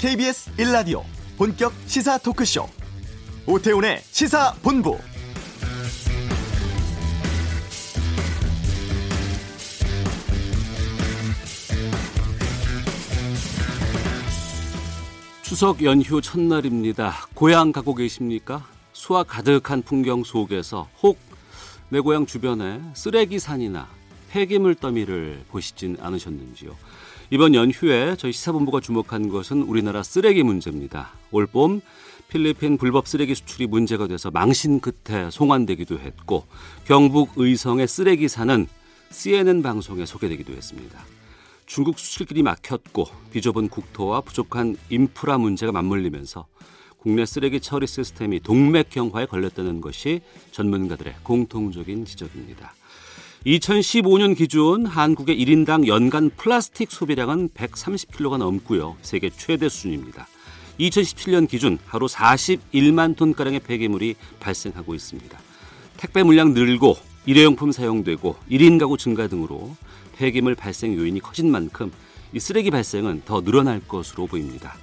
KBS 1라디오 본격 시사 토크쇼 오태훈의 시사본부 추석 연휴 첫날입니다. 고향 가고 계십니까? 수와 가득한 풍경 속에서 혹 내 고향 주변에 쓰레기 산이나 폐기물 더미를 보시진 않으셨는지요? 이번 연휴에 저희 시사본부가 주목한 것은 우리나라 쓰레기 문제입니다. 올봄 필리핀 불법 쓰레기 수출이 문제가 돼서 망신 끝에 송환되기도 했고 경북 의성의 쓰레기 산은 CNN 방송에 소개되기도 했습니다. 중국 수출길이 막혔고 비좁은 국토와 부족한 인프라 문제가 맞물리면서 국내 쓰레기 처리 시스템이 동맥경화에 걸렸다는 것이 전문가들의 공통적인 지적입니다. 2015년 기준 한국의 1인당 연간 플라스틱 소비량은 130kg가 넘고요. 세계 최대 수준입니다. 2017년 기준 하루 41만 톤가량의 폐기물이 발생하고 있습니다. 택배 물량 늘고 일회용품 사용되고 1인 가구 증가 등으로 폐기물 발생 요인이 커진 만큼 이 쓰레기 발생은 더 늘어날 것으로 보입니다.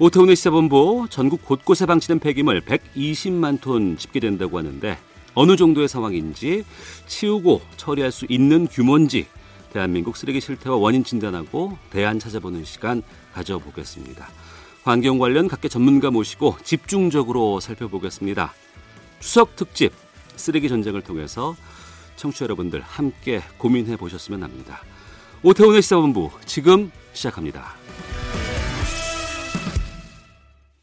오태훈의 시사본부 전국 곳곳에 방치된 폐기물 120만 톤 집계된다고 하는데 어느 정도의 상황인지 치우고 처리할 수 있는 규모인지 대한민국 쓰레기 실태와 원인 진단하고 대안 찾아보는 시간 가져보겠습니다. 환경 관련 각계 전문가 모시고 집중적으로 살펴보겠습니다. 추석 특집 쓰레기 전쟁을 통해서 청취자 여러분들 함께 고민해 보셨으면 합니다. 오태훈의 시사본부 지금 시작합니다.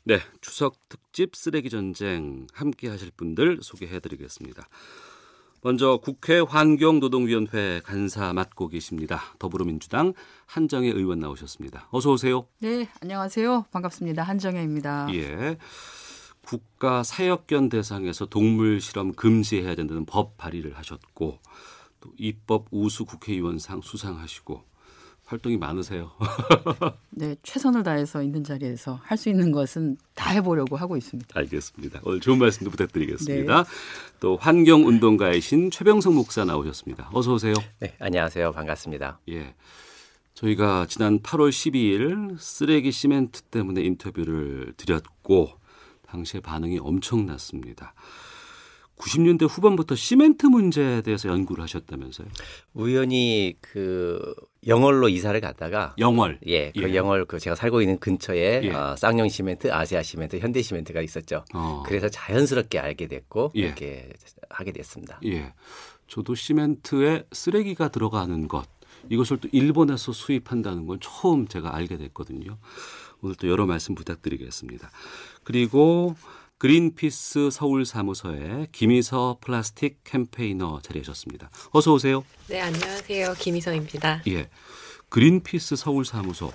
네, 추석 특 집 쓰레기 전쟁 함께 하실 분들 소개해 드리겠습니다. 먼저 국회 환경노동위원회 간사 맡고 계십니다. 더불어민주당 한정혜 의원 나오셨습니다. 어서 오세요. 네, 안녕하세요. 반갑습니다. 한정혜입니다. 예. 국가 사역견 대상에서 동물 실험 금지해야 된다는 법 발의를 하셨고 또 입법 우수 국회의원상 수상하시고 활동이 많으세요. 네, 최선을 다해서 있는 자리에서 할 수 있는 것은 다 해보려고 하고 있습니다. 알겠습니다. 오늘 좋은 말씀도 부탁드리겠습니다. 네. 또 환경 운동가이신 최병성 목사 나오셨습니다. 어서 오세요. 네, 안녕하세요. 반갑습니다. 예. 저희가 지난 8월 12일 쓰레기 시멘트 때문에 인터뷰를 드렸고 당시에 반응이 엄청났습니다. 90년대 후반부터 시멘트 문제에 대해서 연구를 하셨다면서요? 우연히 그 영월로 이사를 갔다가 영월 예, 그 예. 영월 그 제가 살고 있는 근처에 예. 어, 쌍용 시멘트, 아시아 시멘트, 현대 시멘트가 있었죠. 어. 그래서 자연스럽게 알게 됐고 예. 이렇게 하게 됐습니다. 예. 저도 시멘트에 쓰레기가 들어가는 것 이것을 또 일본에서 수입한다는 건 처음 제가 알게 됐거든요. 오늘 또 여러 말씀 부탁드리겠습니다. 그리고 그린피스 서울 사무소의 김희서 플라스틱 캠페이너 자리하셨습니다. 어서 오세요. 네, 안녕하세요. 김희서입니다. 예. 그린피스 서울 사무소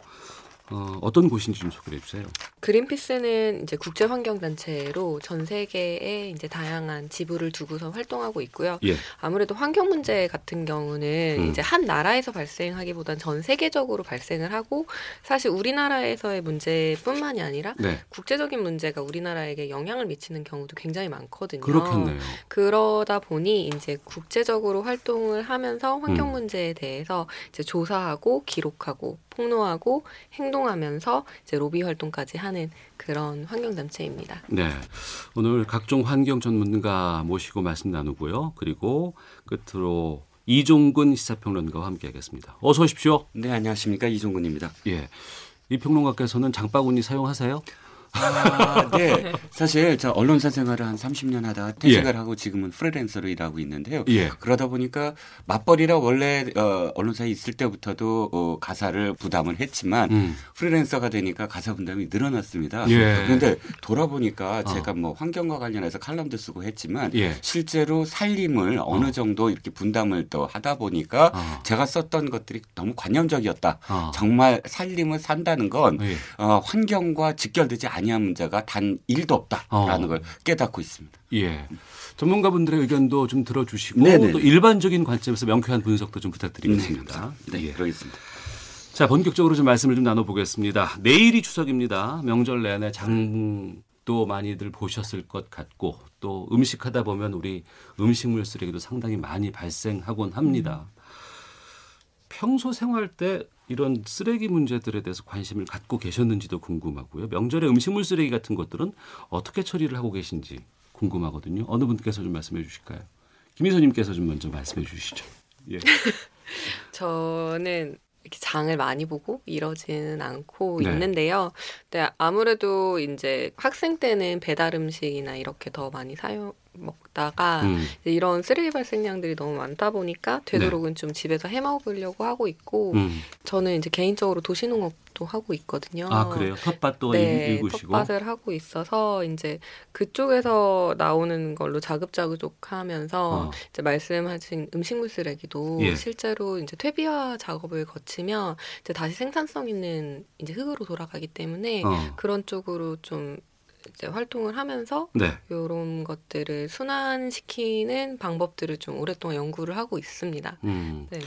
어, 어떤 곳인지 좀 소개해 주세요. 그린피스는 이제 국제 환경 단체로 전 세계에 이제 다양한 지부를 두고서 활동하고 있고요. 예. 아무래도 환경 문제 같은 경우는 음. 이제 한 나라에서 발생하기보단 전 세계적으로 발생을 하고 사실 우리나라에서의 문제뿐만이 아니라 네. 국제적인 문제가 우리나라에게 영향을 미치는 경우도 굉장히 많거든요. 그렇겠네요. 그러다 보니 이제 국제적으로 활동을 하면서 환경 음. 문제에 대해서 이제 조사하고 기록하고 폭로하고 행동하면서 이제 로비 활동까지 하는 그런 환경 단체입니다. 네. 오늘 각종 환경 전문가 모시고 말씀 나누고요. 그리고 끝으로 이종근 시사평론가와 함께하겠습니다. 어서 오십시오. 네, 안녕하십니까 이종근입니다. 예. 이 평론가께서는 장바구니 사용하세요? 아, 네. 사실 저 언론사 생활을 한 30년 하다 퇴직을 예. 하고 지금은 프리랜서로 일하고 있는데요. 예. 그러다 보니까 맞벌이라 원래 어, 언론사에 있을 때부터도 어, 가사를 부담을 했지만 음. 프리랜서가 되니까 가사 부담이 늘어났습니다. 예. 그런데 돌아보니까 어. 제가 뭐 환경과 관련해서 칼럼도 쓰고 했지만 예. 실제로 살림을 어. 느 정도 이렇게 분담을 또 하다 보니까 어. 제가 썼던 것들이 너무 관념적이었다. 어. 정말 살림을 산다는 건 예. 어, 환경과 직결되지 않 아니한 문제가 단 1도 없다라는 어. 걸 깨닫고 있습니다. 예. 전문가분들의 의견도 좀 들어주시고 네네네. 또 일반적인 관점에서 명쾌한 분석도 좀 부탁드리겠습니다. 네, 네 예. 그러겠습니다. 자, 본격적으로 좀 말씀을 좀 나눠보겠습니다. 내일이 추석입니다. 명절 내내 장도 많이들 보셨을 것 같고 또 음식하다 보면 우리 음식물 쓰레기도 상당히 많이 발생하곤 합니다. 평소 생활 때 이런 쓰레기 문제들에 대해서 관심을 갖고 계셨는지도 궁금하고요. 명절에 음식물 쓰레기 같은 것들은 어떻게 처리를 하고 계신지 궁금하거든요. 어느 분께서 좀 말씀해 주실까요? 김희선님께서 좀 먼저 말씀해 주시죠. 예. 저는 이렇게 장을 많이 보고 이러지는 않고 네. 있는데요. 근데 아무래도 이제 학생 때는 배달 음식이나 이렇게 더 많이 사용 먹다가 음. 이런 쓰레기 발생량들이 너무 많다 보니까 되도록은 네. 좀 집에서 해 먹으려고 하고 있고 음. 저는 이제 개인적으로 도시농업 도 하고 있거든요. 아 그래요? 텃밭도 네, 일구시고 텃밭을 하고 있어서 이제 그쪽에서 나오는 걸로 자급자족하면서 어. 이제 말씀하신 음식물 쓰레기도 예. 실제로 이제 퇴비화 작업을 거치면 이제 다시 생산성 있는 이제 흙으로 돌아가기 때문에 어. 그런 쪽으로 좀 이제 활동을 하면서 네. 이런 것들을 순환시키는 방법들을 좀 오랫동안 연구를 하고 있습니다. 음. 네.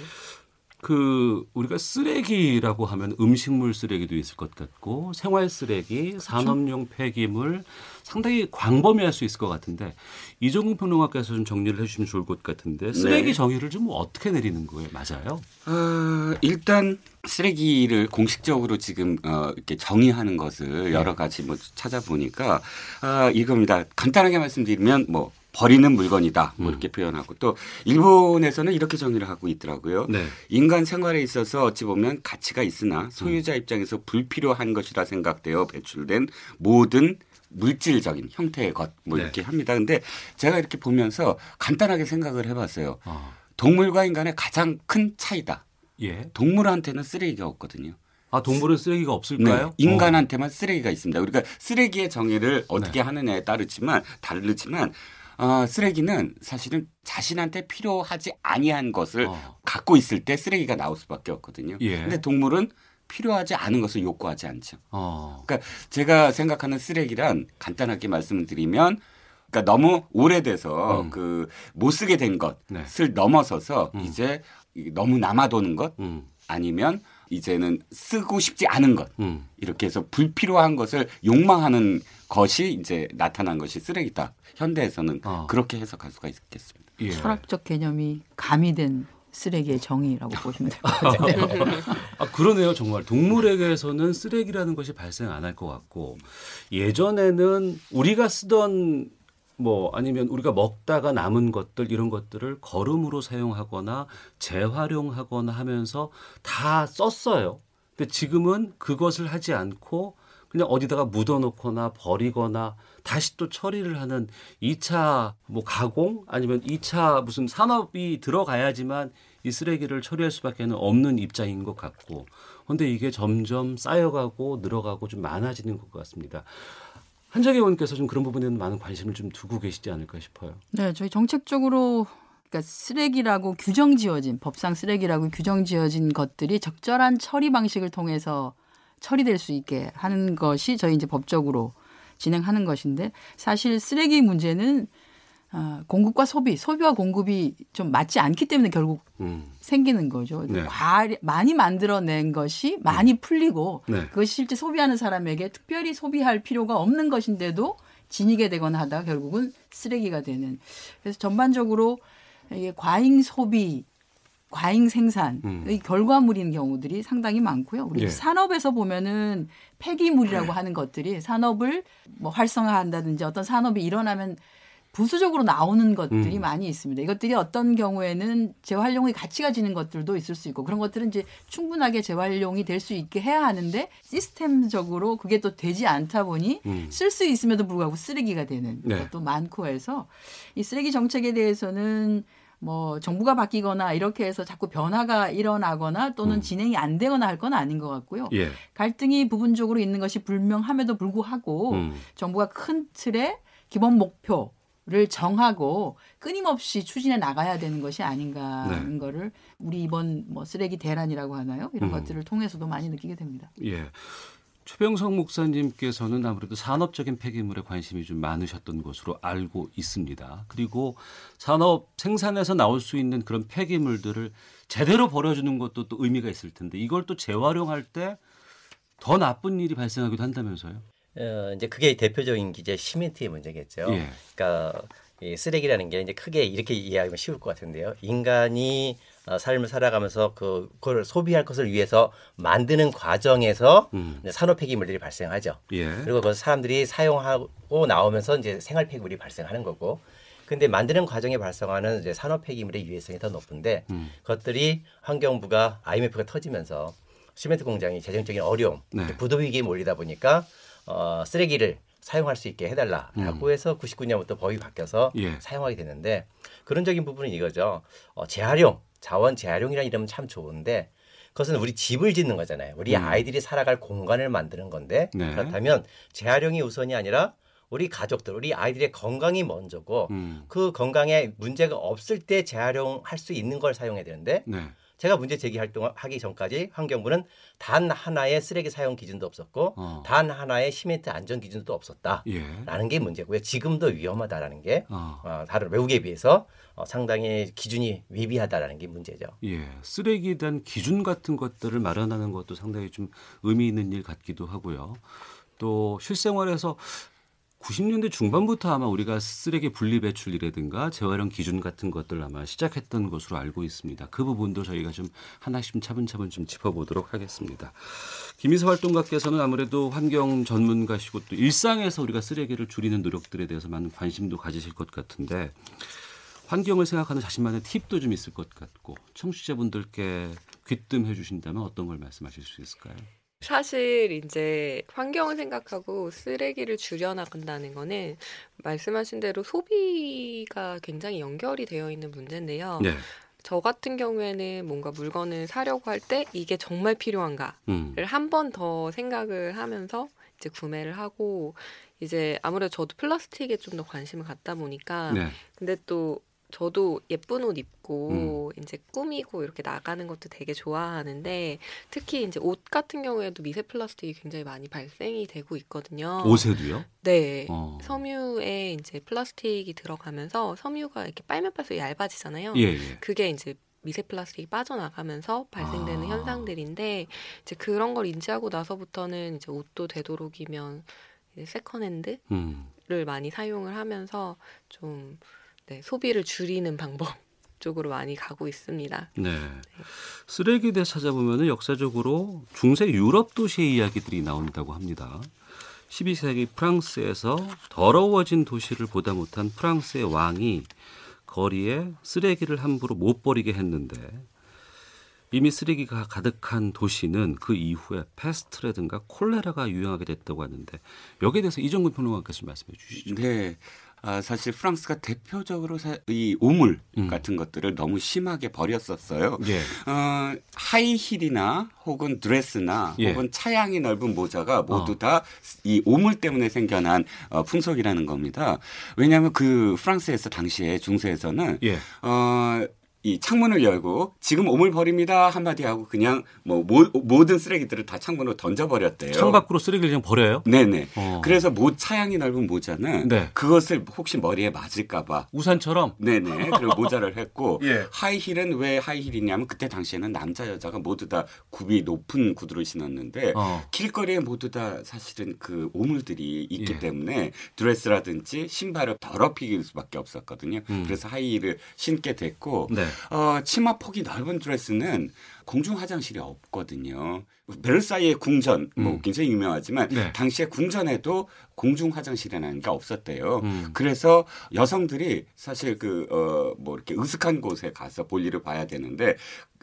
그 우리가 쓰레기라고 하면 음식물 쓰레기도 있을 것 같고 생활 쓰레기, 그렇죠? 산업용 폐기물 상당히 광범위할 수 있을 것 같은데 이종국 평론가께서 좀 정리를 해주시면 좋을 것 같은데 쓰레기 네. 정의를 좀 어떻게 내리는 거예요? 맞아요? 어, 일단 쓰레기를 공식적으로 지금 어, 이렇게 정의하는 것을 네. 여러 가지 뭐 찾아보니까 아, 이겁니다. 간단하게 말씀드리면 뭐 버리는 물건이다. 뭐 음. 이렇게 표현하고 또 일본에서는 이렇게 정의를 하고 있더라고요. 네. 인간 생활에 있어서 어찌 보면 가치가 있으나 소유자 음. 입장에서 불필요한 것이라 생각되어 배출된 모든 물질적인 형태의 것뭐 네. 이렇게 합니다. 근데 제가 이렇게 보면서 간단하게 생각을 해봤어요. 어. 동물과 인간의 가장 큰 차이다. 예. 동물한테는 쓰레기가 없거든요. 아 동물은 쓰레기가 없을까요? 네, 인간한테만 어. 쓰레기가 있습니다. 우리가 쓰레기의 정의를 어떻게 네. 하느냐에 따르지만 다르지만 어, 쓰레기는 사실은 자신한테 필요하지 아니한 것을 어. 갖고 있을 때 쓰레기가 나올 수밖에 없거든요. 예. 근데 동물은 필요하지 않은 것을 욕구하지 않죠. 어. 그러니까 제가 생각하는 쓰레기란 간단하게 말씀을 드리면 그러니까 너무 오래돼서 음. 그못 쓰게 된 것을 네. 넘어서서 음. 이제 너무 남아도는 것 음. 아니면 이제는 쓰고 싶지 않은 것 음. 이렇게 해서 불필요한 것을 욕망하는 것이 이제 나타난 것이 쓰레기다. 현대에서는 어. 그렇게 해석할 수가 있겠습니다. 예. 철학적 개념이 가미된 쓰레기의 정의라고 보시면 될 것 같은데요. 아, 그러네요. 정말 동물에게서는 쓰레기라는 것이 발생 안 할 것 같고 예전에는 우리가 쓰던 뭐 아니면 우리가 먹다가 남은 것들 이런 것들을 거름으로 사용하거나 재활용하거나 하면서 다 썼어요. 근데 지금은 그것을 하지 않고 그냥 어디다가 묻어놓거나 버리거나 다시 또 처리를 하는 2차 뭐 가공 아니면 2차 무슨 산업이 들어가야지만 이 쓰레기를 처리할 수밖에 없는 입장인 것 같고 근데 이게 점점 쌓여가고 늘어가고 좀 많아지는 것 같습니다. 한정희 의원께서 좀 그런 부분에는 많은 관심을 좀 두고 계시지 않을까 싶어요. 네, 저희 정책적으로 그러니까 쓰레기라고 규정 지어진 법상 쓰레기라고 규정 지어진 것들이 적절한 처리 방식을 통해서 처리될 수 있게 하는 것이 저희 이제 법적으로 진행하는 것인데 사실 쓰레기 문제는 어, 공급과 소비, 소비와 공급이 좀 맞지 않기 때문에 결국 음. 생기는 거죠. 네. 과 많이 만들어낸 것이 많이 음. 풀리고 네. 그것이 실제 소비하는 사람에게 특별히 소비할 필요가 없는 것인데도 진이게 되거나 하다가 결국은 쓰레기가 되는. 그래서 전반적으로 이게 과잉 소비 과잉 생산의 음. 결과물인 경우들이 상당히 많고요. 우리 예. 산업에서 보면은 폐기물이라고 네. 하는 것들이 산업을 뭐 활성화한다든지 어떤 산업이 일어나면 부수적으로 나오는 것들이 음. 많이 있습니다. 이것들이 어떤 경우에는 재활용의 가치가 지는 것들도 있을 수 있고 그런 것들은 이제 충분하게 재활용이 될 수 있게 해야 하는데 시스템적으로 그게 또 되지 않다 보니 음. 쓸수 있음에도 불구하고 쓰레기가 되는 네. 것도 많고 해서 이 쓰레기 정책에 대해서는 뭐 정부가 바뀌거나 이렇게 해서 자꾸 변화가 일어나거나 또는 음. 진행이 안 되거나 할 건 아닌 것 같고요. 예. 갈등이 부분적으로 있는 것이 불명함에도 불구하고 음. 정부가 큰 틀에 기본 목표 를 정하고 끊임없이 추진해 나가야 되는 것이 아닌가 하는 네. 거를 우리 이번 뭐 쓰레기 대란이라고 하나요? 이런 음. 것들을 통해서도 많이 느끼게 됩니다. 예. 최병성 목사님께서는 아무래도 산업적인 폐기물에 관심이 좀 많으셨던 것으로 알고 있습니다. 그리고 산업 생산에서 나올 수 있는 그런 폐기물들을 제대로 버려주는 것도 또 의미가 있을 텐데 이걸 또 재활용할 때 더 나쁜 일이 발생하기도 한다면서요? 어, 이제 그게 대표적인 게 이제 시멘트의 문제겠죠. 예. 그러니까 이 쓰레기라는 게 이제 크게 이렇게 이해하면 쉬울 것 같은데요. 인간이 어, 삶을 살아가면서 그, 그걸 소비할 것을 위해서 만드는 과정에서 음. 산업 폐기물들이 발생하죠. 예. 그리고 그 사람들이 사용하고 나오면서 이제 생활 폐기물이 발생하는 거고. 근데 만드는 과정에 발생하는 이제 산업 폐기물의 유해성이 더 높은데 음. 그것들이 환경부가 IMF가 터지면서 시멘트 공장이 재정적인 어려움, 네. 부도 위기에 몰리다 보니까 어, 쓰레기를 사용할 수 있게 해달라라고 음. 해서 99년부터 법이 바뀌어서 예. 사용하게 됐는데 그런적인 부분은 이거죠. 어, 재활용, 자원 재활용이라는 이름은 참 좋은데 그것은 우리 집을 짓는 거잖아요. 우리 음. 아이들이 살아갈 공간을 만드는 건데 네. 그렇다면 재활용이 우선이 아니라 우리 가족들, 우리 아이들의 건강이 먼저고 음. 그 건강에 문제가 없을 때 재활용할 수 있는 걸 사용해야 되는데 네. 제가 문제 제기 활동하기 전까지 환경부는 단 하나의 쓰레기 사용 기준도 없었고 어. 단 하나의 시멘트 안전 기준도 없었다라는 예. 게 문제고요. 지금도 위험하다라는 게 어. 어, 다른 외국에 비해서 어, 상당히 기준이 위비하다라는 게 문제죠. 예, 쓰레기에 대한 기준 같은 것들을 마련하는 것도 상당히 좀 의미 있는 일 같기도 하고요. 또 실생활에서 90년대 중반부터 아마 우리가 쓰레기 분리 배출이라든가 재활용 기준 같은 것들 아마 시작했던 것으로 알고 있습니다. 그 부분도 저희가 좀 하나씩 좀 차분차분 좀 짚어보도록 하겠습니다. 김희서 활동가께서는 아무래도 환경 전문가시고 또 일상에서 우리가 쓰레기를 줄이는 노력들에 대해서 많은 관심도 가지실 것 같은데 환경을 생각하는 자신만의 팁도 좀 있을 것 같고 청취자분들께 귀뜸해 주신다면 어떤 걸 말씀하실 수 있을까요? 사실 이제 환경을 생각하고 쓰레기를 줄여나간다는 거는 말씀하신 대로 소비가 굉장히 연결이 되어 있는 문제인데요. 네. 저 같은 경우에는 뭔가 물건을 사려고 할 때 이게 정말 필요한가를 음. 한번 더 생각을 하면서 이제 구매를 하고 이제 아무래도 저도 플라스틱에 좀 더 관심을 갖다 보니까 네. 근데 또 저도 예쁜 옷 입고 음. 이제 꾸미고 이렇게 나가는 것도 되게 좋아하는데 특히 이제 옷 같은 경우에도 미세 플라스틱이 굉장히 많이 발생이 되고 있거든요. 옷에도요? 네. 어. 섬유에 이제 플라스틱이 들어가면서 섬유가 이렇게 빨면 빨수록 얇아지잖아요. 예, 예. 그게 이제 미세 플라스틱이 빠져나가면서 발생되는 아. 현상들인데 이제 그런 걸 인지하고 나서부터는 이제 옷도 되도록이면 이제 second hand를 음. 많이 사용을 하면서 좀 네, 소비를 줄이는 방법 쪽으로 많이 가고 있습니다. 네. 네. 쓰레기 대해 찾아보면 역사적으로 중세 유럽 도시의 이야기들이 나온다고 합니다. 12세기 프랑스에서 더러워진 도시를 보다 못한 프랑스의 왕이 거리에 쓰레기를 함부로 못 버리게 했는데 이미 쓰레기가 가득한 도시는 그 이후에 패스트라든가 콜레라가 유행하게 됐다고 하는데 여기에 대해서 이정근 평론가께서 말씀해 주시죠. 네. 아, 사실 프랑스가 대표적으로 사, 이 오물 음. 같은 것들을 너무 심하게 버렸었어요. 예. 어, 하이힐이나 혹은 드레스나 예. 혹은 차양이 넓은 모자가 모두 어. 다이 오물 때문에 생겨난 어, 풍속이라는 겁니다. 왜냐하면 그 프랑스에서 당시에 중세에서는 예. 어, 이 창문을 열고 지금 오물 버립니다 한마디 하고 그냥 뭐 모, 든 쓰레기들을 다 창문으로 던져 버렸대요. 창 밖으로 쓰레기를 그냥 버려요? 네네. 어. 그래서 모 차양이 넓은 모자는 네. 그것을 혹시 머리에 맞을까봐 우산처럼. 네네. 그리고 모자를 했고 예. 하이힐은 왜 하이힐이냐면 그때 당시에는 남자 여자가 모두 다 굽이 높은 구두를 신었는데 어. 길거리에 모두 다 사실은 그 오물들이 있기 예. 때문에 드레스라든지 신발을 더럽히길 수밖에 없었거든요. 음. 그래서 하이힐을 신게 됐고. 네. 어, 치마 폭이 넓은 드레스는 공중 화장실이 없거든요. 베르사유의 궁전 뭐 음. 굉장히 유명하지만 네. 당시에 궁전에도 공중 화장실이라는 게 없었대요. 음. 그래서 여성들이 사실 그어뭐 이렇게 으슥한 곳에 가서 볼일을 봐야 되는데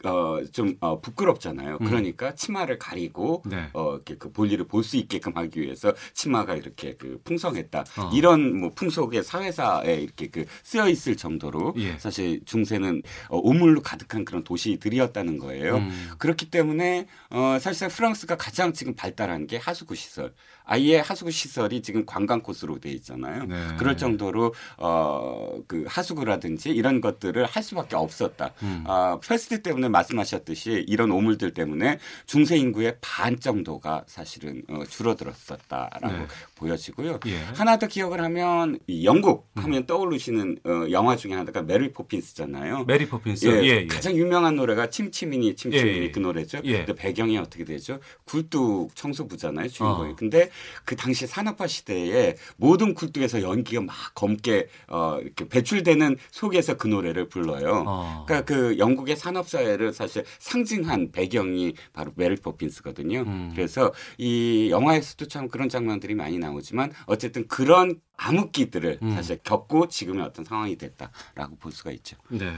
어좀 어, 부끄럽잖아요. 음. 그러니까 치마를 가리고 네. 어 이렇게 그 볼일을 볼 수 있게끔 하기 위해서 치마가 이렇게 그 풍성했다. 어. 이런 뭐 풍속의 사회사에 이렇게 그 쓰여 있을 정도로 예. 사실 중세는 어, 오물로 가득한 그런 도시들이었다는 거예요. 음. 그렇기 때문에 어 사실 상 프랑스가 가장 지금 발달한 게 하수구 시설. 아예 하수구 시설이 지금 관광 코스로 돼 있잖아요. 네. 그럴 정도로 어그 하수구라든지 이런 것들을 할 수밖에 없었다. 음. 어, 페스트 때문에 말씀하셨듯이 이런 오물들 때문에 중세 인구의 반 정도가 사실은 어, 줄어들었었다라고 네. 보여지고요. 예. 하나 더 기억을 하면 이 영국 음. 하면 떠오르시는 어, 영화 중에 하나가 메리 포핀스잖아요. 메리 포핀스. 예, 예, 예. 가장 유명한 노래가 Chim Chiminey Chim Cher-ee 예, 그 노래죠. 예. 근데 배경이 어떻게 되죠? 굴뚝 청소부잖아요, 주인공이. 어. 근데 그 당시 산업화 시대에 모든 굴뚝에서 연기가 막 검게 어 이렇게 배출되는 속에서 그 노래를 불러요. 어. 그러니까 그 영국의 산업 사회를 사실 상징한 배경이 바로 메리 포핀스거든요. 음. 그래서 이 영화에서도 참 그런 장면들이 많이 나오지만 어쨌든 그런 암흑기들을 음. 사실 겪고 지금의 어떤 상황이 됐다라고 볼 수가 있죠. 네.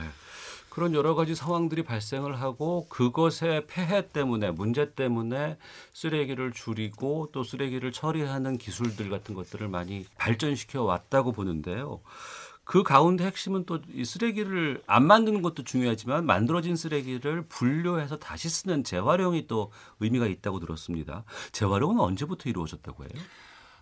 그런 여러 가지 상황들이 발생을 하고 그것의 폐해 때문에 문제 때문에 쓰레기를 줄이고 또 쓰레기를 처리하는 기술들 같은 것들을 많이 발전시켜 왔다고 보는데요. 그 가운데 핵심은 또 이 쓰레기를 안 만드는 것도 중요하지만 만들어진 쓰레기를 분류해서 다시 쓰는 재활용이 또 의미가 있다고 들었습니다. 재활용은 언제부터 이루어졌다고 해요?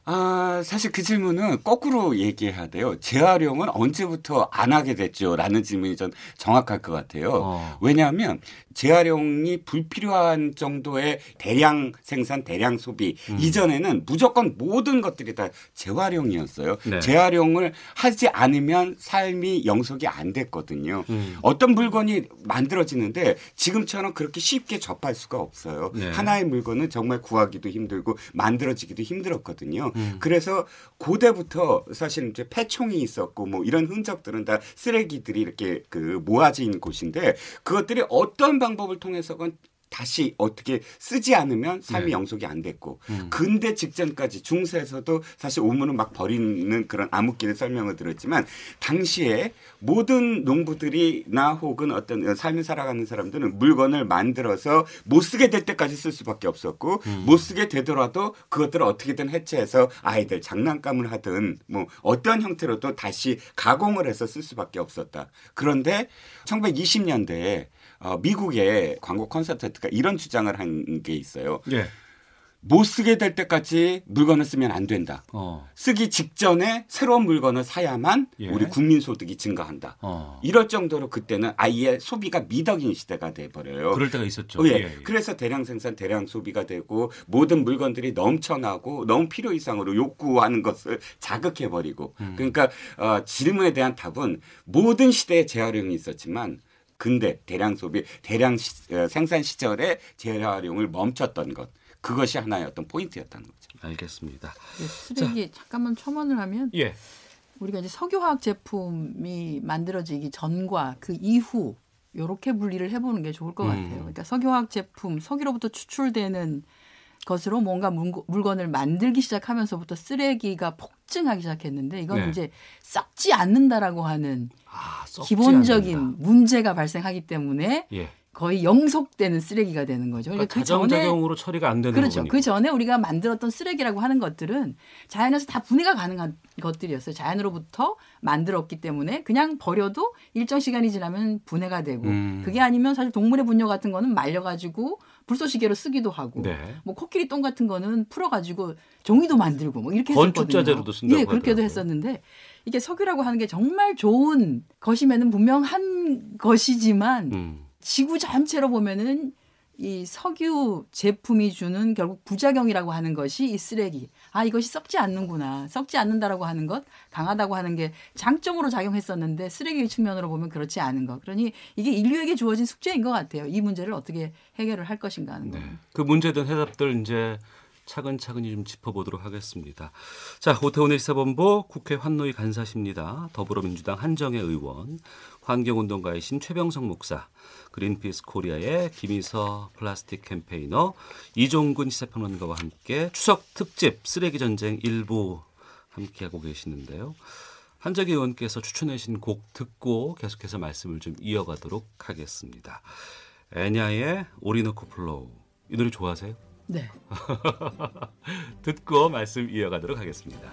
아, 사실 그 질문은 거꾸로 얘기해야 돼요. 재활용은 언제부터 안 하게 됐죠? 라는 질문이 전 정확할 것 같아요. 어. 왜냐하면 재활용이 불필요한 정도의 대량 생산, 대량 소비 음. 이전에는 무조건 모든 것들이 다 재활용이었어요. 네. 재활용을 하지 않으면 삶이 영속이 안 됐거든요. 음. 어떤 물건이 만들어지는데 지금처럼 그렇게 쉽게 접할 수가 없어요. 네. 하나의 물건은 정말 구하기도 힘들고 만들어지기도 힘들었거든요. 음. 그래서 고대부터 사실 이제 폐총이 있었고 뭐 이런 흔적들은 다 쓰레기들이 이렇게 그 모아진 곳인데 그것들이 어떤 방법을 통해서건 다시 어떻게 쓰지 않으면 삶이 네. 영속이 안 됐고 음. 근대 직전까지 중세에서도 사실 오물은 막 버리는 그런 암흑기를 설명을 들었지만 당시에 모든 농부들이나 혹은 어떤 삶을 살아가는 사람들은 물건을 만들어서 못 쓰게 될 때까지 쓸 수밖에 없었고 음. 못 쓰게 되더라도 그것들을 어떻게든 해체해서 아이들 장난감을 하든 뭐 어떤 형태로도 다시 가공을 해서 쓸 수밖에 없었다. 그런데 1920년대에 어, 미국의 광고 콘서트가 이런 주장을 한 게 있어요. 예. 못 쓰게 될 때까지 물건을 쓰면 안 된다. 어. 쓰기 직전에 새로운 물건을 사야만 예. 우리 국민 소득이 증가한다. 어. 이럴 정도로 그때는 아예 소비가 미덕인 시대가 돼 버려요. 그럴 때가 있었죠. 예. 예, 예. 그래서 대량 생산, 대량 소비가 되고 모든 물건들이 넘쳐나고 너무 필요 이상으로 욕구하는 것을 자극해 버리고. 음. 그러니까 어, 질문에 대한 답은 모든 시대에 재활용이 있었지만 근대 대량 소비, 대량 시, 어, 생산 시절에 재활용을 멈췄던 것. 그것이 하나의 어떤 포인트였다는 거죠. 알겠습니다. 네, 쓰레기 자. 잠깐만 첨언을 하면 예. 우리가 이제 석유화학 제품이 만들어지기 전과 그 이후 이렇게 분리를 해보는 게 좋을 것 음. 같아요. 그러니까 석유화학 제품, 석유로부터 추출되는 것으로 뭔가 물건을 만들기 시작하면서부터 쓰레기가 폭 증하기 시작했는데 이건 네. 이제 썩지 않는다라고 하는 아, 기본적인 않는다. 문제가 발생하기 때문에 예. 거의 영속되는 쓰레기가 되는 거죠. 그러니까, 그러니까 그 가정작용으로 처리가 안 되는 그렇죠. 거니까. 그 전에 우리가 만들었던 쓰레기라고 하는 것들은 자연에서 다 분해가 가능한 것들이었어요. 자연으로부터 만들었기 때문에 그냥 버려도 일정 시간이 지나면 분해가 되고 음. 그게 아니면 사실 동물의 분뇨 같은 거는 말려가지고 불쏘시개로 쓰기도 하고 네. 뭐 코끼리 똥 같은 거는 풀어가지고 종이도 만들고 뭐 이렇게 건축자재로도 쓴다고 예, 그렇게도 했었는데 이게 석유라고 하는 게 정말 좋은 것임에는 분명한 것이지만 음. 지구 전체로 보면은 이 석유 제품이 주는 결국 부작용이라고 하는 것이 이 쓰레기. 아, 이것이 썩지 않는구나. 썩지 않는다라고 하는 것, 강하다고 하는 게 장점으로 작용했었는데 쓰레기 측면으로 보면 그렇지 않은 것. 그러니 이게 인류에게 주어진 숙제인 것 같아요. 이 문제를 어떻게 해결을 할 것인가 하는 네. 그 문제된 해답들 이제 차근차근히 좀 짚어보도록 하겠습니다. 자, 오태훈의 시사본부 국회 환노위 간사십니다. 더불어민주당 한정애 의원, 환경운동가이신 최병성 목사, 그린피스 코리아의 김이서 플라스틱 campaigner, 이종근 시사평론가와 함께 추석 특집 쓰레기 전쟁 일부 함께하고 계시는데요. 한정애 의원께서 추천해 주신 곡 듣고 계속해서 말씀을 좀 이어가도록 하겠습니다. 애냐의 오리노코 플로우. 이 노래 좋아하세요? 네. 듣고 말씀 이어가도록 하겠습니다.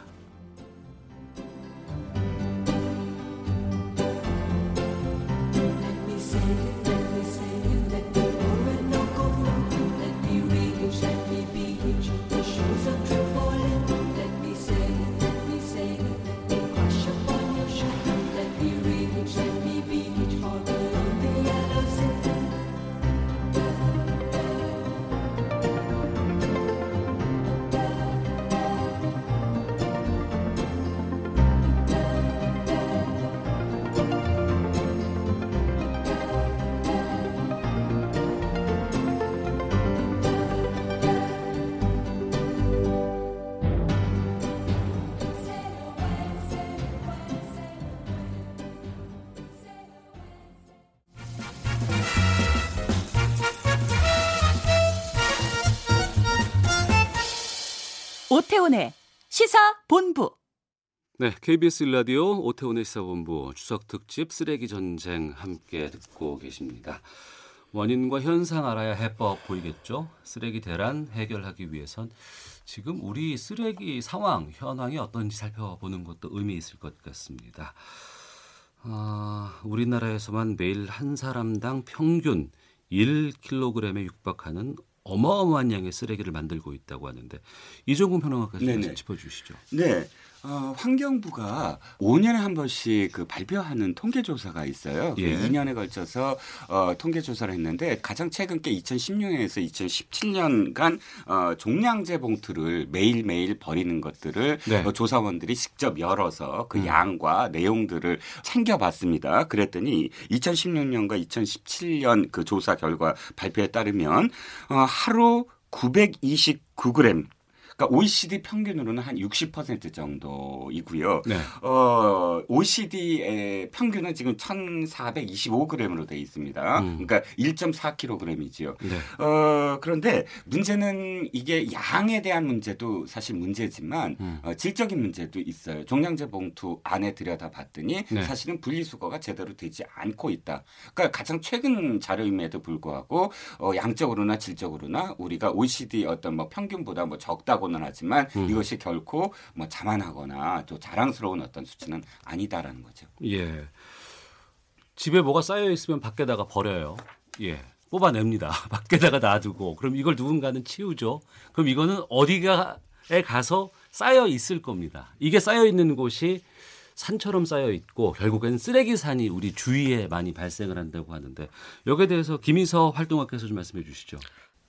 네, KBS 일라디오 오태훈의 시사본부 추석 특집 쓰레기 전쟁 함께 듣고 계십니다. 원인과 현상 알아야 해법 보이겠죠? 쓰레기 대란 해결하기 위해선 지금 우리 쓰레기 상황, 현황이 어떤지 살펴보는 것도 의미 있을 것 같습니다. 아, 우리나라에서만 매일 한 사람당 평균 1kg에 육박하는 어마어마한 양의 쓰레기를 만들고 있다고 하는데 이종근 평론가께서 짚어주시죠. 네. 어, 환경부가 5년에 한 번씩 그 발표하는 통계 조사가 있어요. 그 예. 2년에 걸쳐서 어, 통계 조사를 했는데 가장 최근 게 2016년에서 2017년간 어, 종량제 봉투를 매일매일 버리는 것들을 네. 어, 조사원들이 직접 열어서 그 음. 양과 내용들을 챙겨봤습니다. 그랬더니 2016년과 2017년 그 조사 결과 발표에 따르면 어, 하루 929g 그러니까 OECD 평균으로는 한 60% 정도이고요. 네. 어, OECD의 평균은 지금 1,425g으로 돼 있습니다. 음. 그러니까 1.4kg이지요. 네. 어, 그런데 문제는 이게 양에 대한 문제도 사실 문제지만 음. 어, 질적인 문제도 있어요. 종량제 봉투 안에 들여다 봤더니 네. 사실은 분리수거가 제대로 되지 않고 있다. 그러니까 가장 최근 자료임에도 불구하고 어, 양적으로나 질적으로나 우리가 OECD 어떤 뭐 평균보다 뭐 적다고 하고는 하지만 음. 이것이 결코 뭐 자만하거나 또 자랑스러운 어떤 수치는 아니다라는 거죠. 예. 집에 뭐가 쌓여 있으면 밖에다가 버려요. 예. 뽑아냅니다. 밖에다가 놔두고 그럼 이걸 누군가는 치우죠. 그럼 이거는 어디가에 가서 쌓여 있을 겁니다. 이게 쌓여 있는 곳이 산처럼 쌓여 있고 결국엔 쓰레기 산이 우리 주위에 많이 발생을 한다고 하는데 여기에 대해서 김희서 활동학께서 좀 말씀해 주시죠.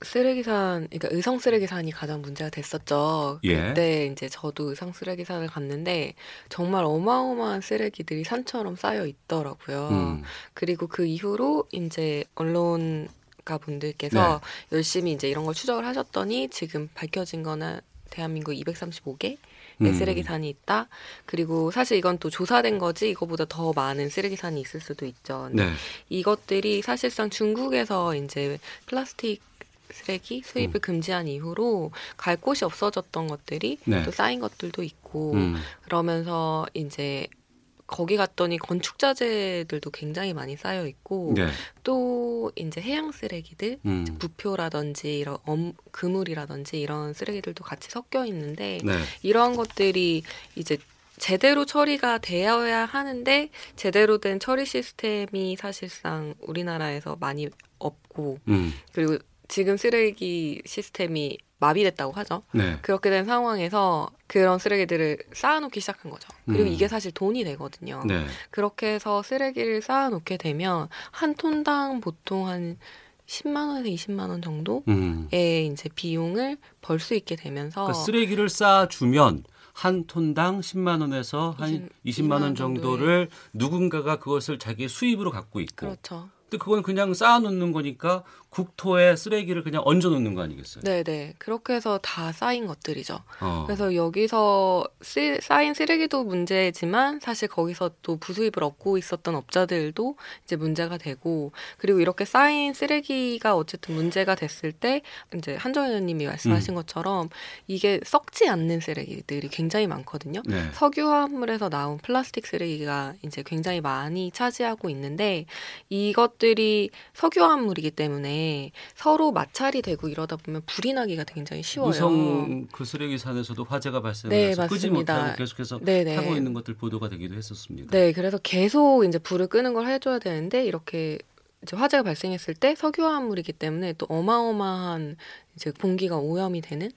쓰레기산, 그러니까 의성 쓰레기산이 가장 문제가 됐었죠. 예. 그때 이제 저도 의성 쓰레기산을 갔는데 정말 어마어마한 쓰레기들이 산처럼 쌓여 있더라고요. 음. 그리고 그 이후로 이제 언론 가 분들께서 네. 열심히 이제 이런 걸 추적을 하셨더니 지금 밝혀진 거는 대한민국 235개 음. 쓰레기산이 있다. 그리고 사실 이건 또 조사된 거지 이거보다 더 많은 쓰레기산이 있을 수도 있죠. 네. 이것들이 사실상 중국에서 이제 플라스틱 쓰레기 수입을 음. 금지한 이후로 갈 곳이 없어졌던 것들이 네. 또 쌓인 것들도 있고 음. 그러면서 이제 거기 갔더니 건축 자재들도 굉장히 많이 쌓여 있고 네. 또 이제 해양 쓰레기들 음. 부표라든지 이런 엄, 그물이라든지 이런 쓰레기들도 같이 섞여 있는데 네. 이러한 것들이 이제 제대로 처리가 되어야 하는데 제대로 된 처리 시스템이 사실상 우리나라에서 많이 없고 음. 그리고 지금 쓰레기 시스템이 마비됐다고 하죠. 네. 그렇게 된 상황에서 그런 쓰레기들을 쌓아놓기 시작한 거죠. 그리고 음. 이게 사실 돈이 되거든요. 네. 그렇게 해서 쓰레기를 쌓아놓게 되면 한 톤당 보통 한 10만 원에서 20만 원 정도의 음. 이제 비용을 벌 수 있게 되면서 그러니까 쓰레기를 쌓아주면 한 톤당 10만 원에서 한 20, 만원 정도를 누군가가 그것을 자기 수입으로 갖고 있고 그렇죠. 근데 그건 그냥 쌓아 놓는 거니까 국토에 쓰레기를 그냥 얹어 놓는 거 아니겠어요? 네 네. 그렇게 해서 다 쌓인 것들이죠. 어. 그래서 여기서 쓰, 쌓인 쓰레기도 문제지만 사실 거기서 또 부수입을 얻고 있었던 업자들도 이제 문제가 되고 그리고 이렇게 쌓인 쓰레기가 어쨌든 문제가 됐을 때 이제 한정현 의원님이 말씀하신 음. 것처럼 이게 썩지 않는 쓰레기들이 굉장히 많거든요. 네. 석유화합물에서 나온 플라스틱 쓰레기가 이제 굉장히 많이 차지하고 있는데 이것 들이 석유화합물이기 때문에 서로 마찰이 되고 이러다 보면 불이 나기가 굉장히 쉬워요. 우성 그 쓰레기산에서도 화재가 발생해서 네, 끄지 못하고 계속해서 네네. 타고 있는 것들 보도가 되기도 했었습니다. 네, 그래서 계속 이제 불을 끄는 걸 해줘야 되는데 이렇게 이제 화재가 발생했을 때 석유화합물이기 때문에 또 어마어마한 이제 공기가 오염이 되는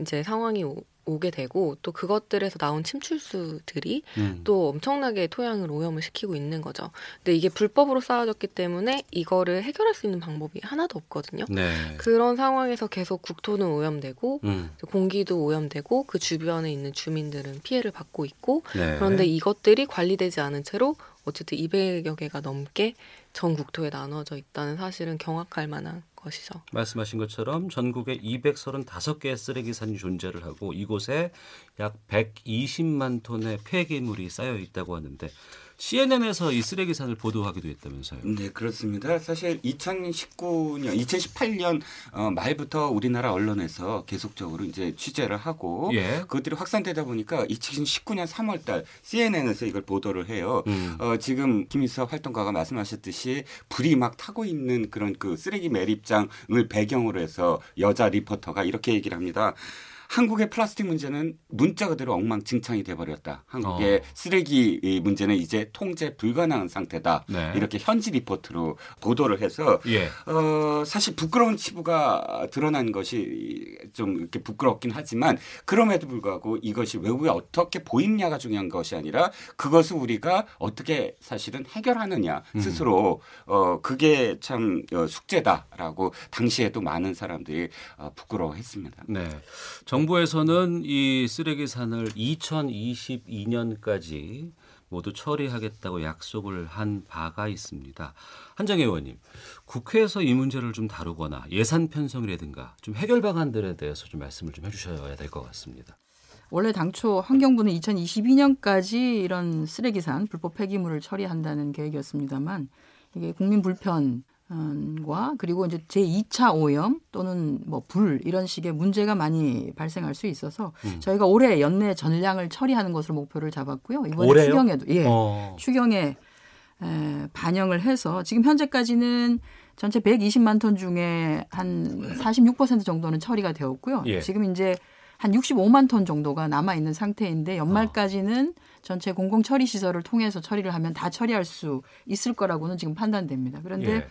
이제 상황이 오 게 되고 또 그것들에서 나온 침출수들이 음. 또 엄청나게 토양을 오염을 시키고 있는 거죠. 근데 이게 불법으로 쌓아졌기 때문에 이거를 해결할 수 있는 방법이 하나도 없거든요. 네. 그런 상황에서 계속 국토는 오염되고 음. 공기도 오염되고 그 주변에 있는 주민들은 피해를 받고 있고 네. 그런데 이것들이 관리되지 않은 채로 어쨌든 200여 개가 넘게 전 국토에 나눠져 있다는 사실은 경악할 만한 것이죠. 말씀하신 것처럼 전국에 235개의 쓰레기 산이 존재를 하고 이곳에 약 120만 톤의 폐기물이 쌓여 있다고 하는데 CNN에서 이 쓰레기 산을 보도하기도 했다면서요? 네, 그렇습니다. 사실 2019년, 2018년 어, 말부터 우리나라 언론에서 계속적으로 이제 취재를 하고 예. 그것들이 확산되다 보니까 2019년 3월달 CNN에서 이걸 보도를 해요. 음. 어, 지금 김희서 활동가가 말씀하셨듯이 불이 막 타고 있는 그런 그 쓰레기 매립장을 배경으로 해서 여자 리포터가 이렇게 얘기를 합니다. 한국의 플라스틱 문제는 문자 그대로 엉망진창이 돼버렸다. 한국의 어. 쓰레기 문제는 이제 통제 불가능한 상태다. 네. 이렇게 현지 리포트로 보도를 해서 예. 어, 사실 부끄러운 치부가 드러난 것이 좀 이렇게 부끄럽긴 하지만 그럼에도 불구하고 이것이 외부에 어떻게 보이냐가 중요한 것이 아니라 그것을 우리가 어떻게 사실은 해결하느냐 음. 스스로 음. 어, 그게 참 어, 숙제다라고 당시에도 많은 사람들이 어, 부끄러워했습니다. 네. 정 부에서는 이 쓰레기 산을 2022년까지 모두 처리하겠다고 약속을 한 바가 있습니다. 한정혜 의원님, 국회에서 이 문제를 좀 다루거나 예산 편성이라든가 좀 해결 방안들에 대해서 좀 말씀을 좀 해주셔야 될 것 같습니다. 원래 당초 환경부는 2022년까지 이런 쓰레기산 불법 폐기물을 처리한다는 계획이었습니다만 이게 국민 불편 과 그리고 이제 제 2차 오염 또는 뭐 불 이런 식의 문제가 많이 발생할 수 있어서 음. 저희가 올해 연내 전량을 처리하는 것으로 목표를 잡았고요. 이번에 올해요? 추경에도 예. 어. 추경에 에, 반영을 해서 지금 현재까지는 전체 120만 톤 중에 한 46% 정도는 처리가 되었고요. 예. 지금 이제 한 65만 톤 정도가 남아 있는 상태인데 연말까지는 어. 전체 공공 처리 시설을 통해서 처리를 하면 다 처리할 수 있을 거라고는 지금 판단됩니다. 그런데 예.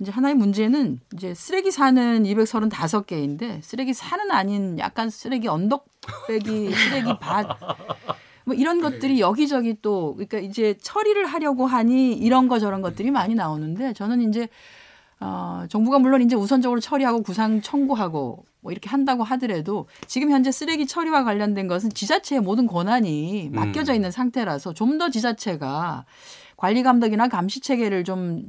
이제 하나의 문제는 이제 쓰레기 사는 235개인데 쓰레기 사는 아닌 약간 쓰레기 언덕배기 쓰레기 밭 뭐 이런 것들이 여기저기 또 그러니까 이제 처리를 하려고 하니 이런 거 저런 것들이 많이 나오는데 저는 이제 어 정부가 물론 이제 우선적으로 처리하고 구상 청구하고 뭐 이렇게 한다고 하더라도 지금 현재 쓰레기 처리와 관련된 것은 지자체의 모든 권한이 맡겨져 음. 있는 상태라서 좀 더 지자체가 관리 감독이나 감시 체계를 좀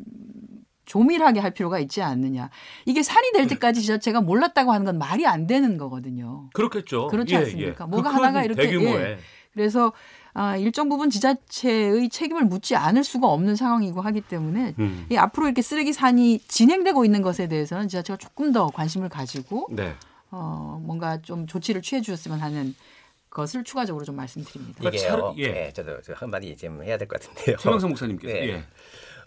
조밀하게 할 필요가 있지 않느냐. 이게 살이 될 네. 때까지 지자체가 몰랐다고 하는 건 말이 안 되는 거거든요. 그렇겠죠. 그렇지 예, 않습니까? 예. 뭐가 그 하나가 이렇게 대규모의. 예. 그래서 아, 일정 부분 지자체의 책임을 묻지 않을 수가 없는 상황이고 하기 때문에 음. 이 앞으로 이렇게 쓰레기 산이 진행되고 있는 것에 대해서는 지자체가 조금 더 관심을 가지고 네. 어, 뭔가 좀 조치를 취해 주셨으면 하는 것을 추가적으로 좀 말씀드립니다. 이게요. 예. 네, 저도 한마디 좀 해야 될 것 같은데요. 최명성 목사님께서. 네. 예.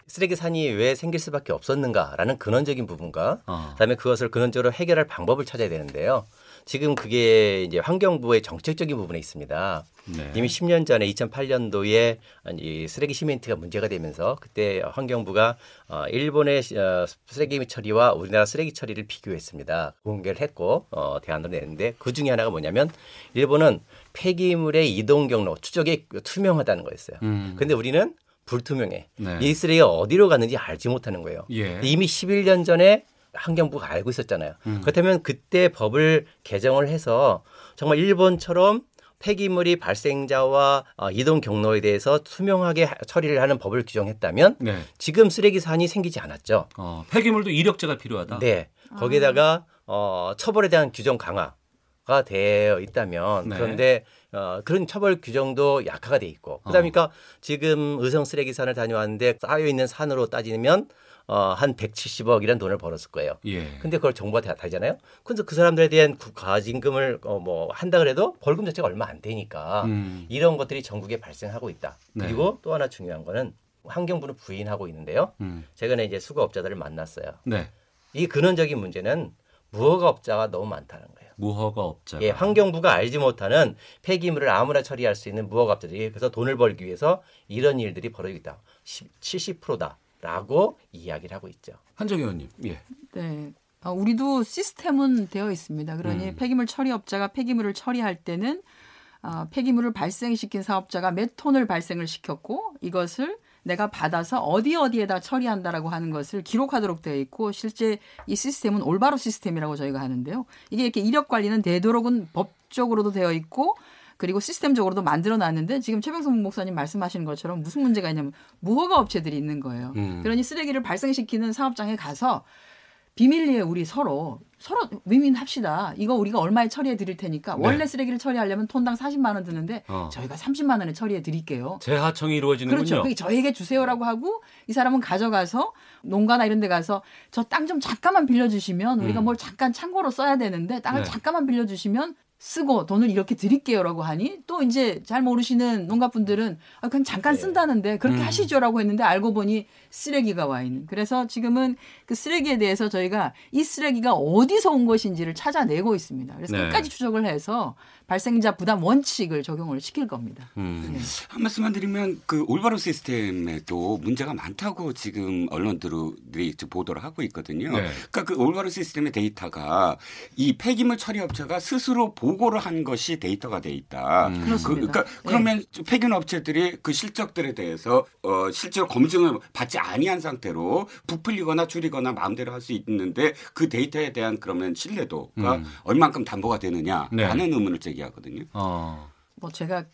쓰레기 산이 왜 생길 수밖에 없었는가라는 근원적인 부분과 어. 그다음에 그것을 근원적으로 해결할 방법을 찾아야 되는데요. 지금 그게 이제 환경부의 정책적인 부분에 있습니다. 네. 이미 10년 전에 2008년도에 이 쓰레기 시멘트가 문제가 되면서 그때 환경부가 어 일본의 어 쓰레기 처리와 우리나라 쓰레기 처리를 비교했습니다. 공개를 했고 어 대안을 냈는데 그 중에 하나가 뭐냐면 일본은 폐기물의 이동 경로 추적이 투명하다는 거였어요. 음. 근데 우리는 불투명해. 네. 이 쓰레기가 어디로 갔는지 알지 못하는 거예요. 예. 이미 11년 전에 환경부가 알고 있었잖아요. 음. 그렇다면 그때 법을 개정을 해서 정말 일본처럼 폐기물이 발생자와 어, 이동 경로에 대해서 투명하게 처리를 하는 법을 규정했다면 네. 지금 쓰레기 산이 생기지 않았죠. 어, 폐기물도 이력제가 필요하다. 네. 거기에다가 어, 처벌에 대한 규정 강화가 되어 있다면 네. 그런데 어, 그런 처벌 규정도 약화가 돼 있고 그다음이니까 어. 지금 의성 쓰레기 산을 다녀왔는데 쌓여 있는 산으로 따지면 어, 한 170억이라는 돈을 벌었을 거예요. 예. 근데 그걸 정부가 다 다잖아요. 그래서 그 사람들에 대한 과징금을 어, 뭐 한다 그래도 벌금 자체가 얼마 안 되니까 음. 이런 것들이 전국에 발생하고 있다. 네. 그리고 또 하나 중요한 거는 환경부는 부인하고 있는데요. 음. 최근에 이제 수거업자들을 만났어요. 네. 이 근원적인 문제는 무허가업자가 너무 많다는 거예요. 무허가 업자. 예, 환경부가 알지 못하는 폐기물을 아무나 처리할 수 있는 무허가 업자들이 그래서 돈을 벌기 위해서 이런 일들이 벌어지고 있다. 70%다. 라고 이야기를 하고 있죠. 한정 의원님. 예. 네. 어, 우리도 시스템은 되어 있습니다. 그러니 음. 폐기물 처리업자가 폐기물을 처리할 때는 어, 폐기물을 발생시킨 사업자가 몇 톤을 발생을 시켰고 이것을 내가 받아서 어디 어디에다 처리한다라고 하는 것을 기록하도록 되어 있고 실제 이 시스템은 올바로 시스템이라고 저희가 하는데요. 이게 이렇게 이력 관리는 되도록은 법적으로도 되어 있고 그리고 시스템적으로도 만들어 놨는데 지금 최병성 목사님 말씀하시는 것처럼 무슨 문제가 있냐면 무허가 업체들이 있는 거예요. 음. 그러니 쓰레기를 발생시키는 사업장에 가서 비밀리에 우리 서로 서로 윈윈합시다. 이거 우리가 얼마에 처리해 드릴 테니까 네. 원래 쓰레기를 처리하려면 톤당 40만 원 드는데 어. 저희가 30만 원에 처리해 드릴게요. 재하청이 이루어지는군요. 그렇죠. 그게 저에게 주세요라고 하고 이 사람은 가져가서 농가나 이런 데 가서 저 땅 좀 잠깐만 빌려 주시면 우리가 음. 뭘 잠깐 참고로 써야 되는데 땅을 네. 잠깐만 빌려 주시면 쓰고 돈을 이렇게 드릴게요라고 하니 또 이제 잘 모르시는 농가분들은 아, 그냥 잠깐 네. 쓴다는데 그렇게 음. 하시죠라고 했는데 알고 보니 쓰레기가 와 있는. 그래서 지금은 그 쓰레기에 대해서 저희가 이 쓰레기가 어디서 온 것인지를 찾아내고 있습니다. 그래서 네. 끝까지 추적을 해서 발생자 부담 원칙을 적용을 시킬 겁니다. 음. 네. 한 말씀만 드리면 그 올바른 시스템에도 문제가 많다고 지금 언론들이 보도를 하고 있거든요. 네. 그러니까 그 올바른 시스템의 데이터가 이 폐기물 처리 업체가 스스로 보 고를 한 것이 데이터가 돼 있다. 음. 그, 러니까 그러면 네. 폐기물 업체들이 그 실적들에 대해서 어 실제로 검증을 받지 아니한 상태로 부풀리거나 줄이거나 마음대로 할 수 있는데 그 데이터에 대한 그러면 신뢰도가 음. 얼만큼 담보가 되느냐라는 네. 의문을 제기하거든요. 어. 뭐 제가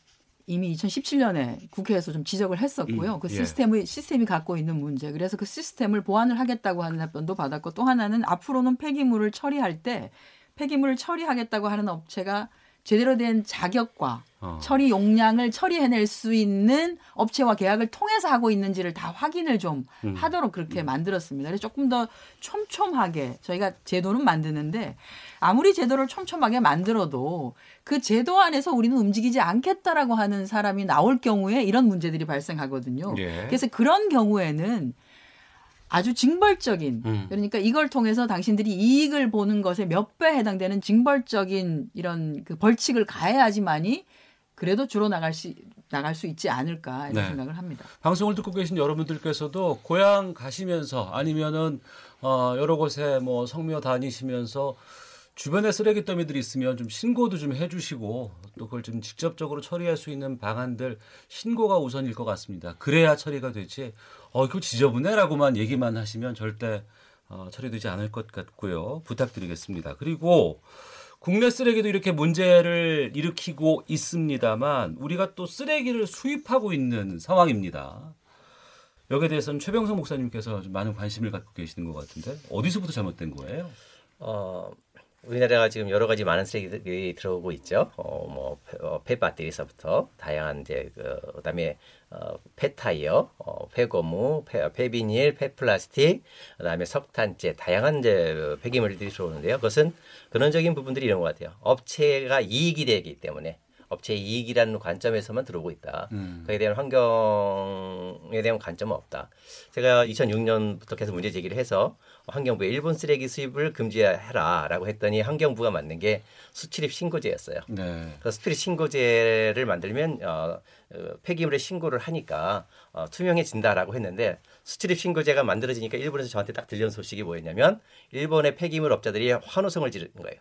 이미 2017년에 국회에서 좀 지적을 했었고요. 음, 그 예. 시스템의 예. 시스템이 갖고 있는 문제. 그래서 그 시스템을 보완을 하겠다고 하는 답변도 받았고 또 하나는 앞으로는 폐기물을 처리할 때 폐기물을 처리하겠다고 하는 업체가 제대로 된 자격과 어. 처리 용량을 처리해낼 수 있는 업체와 계약을 통해서 하고 있는지를 다 확인을 좀 음. 하도록 그렇게 음. 만들었습니다. 그래서 조금 더 촘촘하게 저희가 제도는 만드는데 아무리 제도를 촘촘하게 만들어도 그 제도 안에서 우리는 움직이지 않겠다라고 하는 사람이 나올 경우에 이런 문제들이 발생하거든요. 예. 그래서 그런 경우에는 아주 징벌적인 음. 그러니까 이걸 통해서 당신들이 이익을 보는 것에 몇 배 해당되는 징벌적인 이런 그 벌칙을 가해야지만이 그래도 줄어 나갈 수 나갈 수 있지 않을까 이런 네. 생각을 합니다. 방송을 듣고 계신 여러분들께서도 고향 가시면서 아니면은 어 여러 곳에 뭐 성묘 다니시면서 주변에 쓰레기 더미들이 있으면 좀 신고도 좀 해주시고 또 그걸 좀 직접적으로 처리할 수 있는 방안들 신고가 우선일 것 같습니다. 그래야 처리가 되지. 어 이거 지저분해라고만 얘기만 하시면 절대 어, 처리되지 않을 것 같고요. 부탁드리겠습니다. 그리고 국내 쓰레기도 이렇게 문제를 일으키고 있습니다만 우리가 또 쓰레기를 수입하고 있는 상황입니다. 여기에 대해서는 최병성 목사님께서 좀 많은 관심을 갖고 계시는 것 같은데 어디서부터 잘못된 거예요? 어, 우리나라가 지금 여러 가지 많은 쓰레기들이 들어오고 있죠. 어, 뭐, 어, 폐배터리에서부터 다양한 이제, 그, 그다음에 어, 폐타이어, 어, 폐고무, 폐, 폐비닐, 폐플라스틱, 그다음에 석탄재, 다양한 이제 폐기물들이 들어오는데요. 그것은 근원적인 부분들이 이런 것 같아요. 업체가 이익이 되기 때문에 업체의 이익이라는 관점에서만 들어오고 있다. 음. 그에 대한 환경에 대한 관점은 없다. 제가 2006년부터 계속 문제 제기를 해서 환경부에 일본 쓰레기 수입을 금지해라라고 했더니 환경부가 만든 게 수출입 신고제였어요. 네. 그래서 수출입 신고제를 만들면 어, 어, 폐기물의 신고를 하니까 어, 투명해진다라고 했는데 수출입 신고제가 만들어지니까 일본에서 저한테 딱 들려온 소식이 뭐였냐면 일본의 폐기물 업자들이 환호성을 지르는 거예요.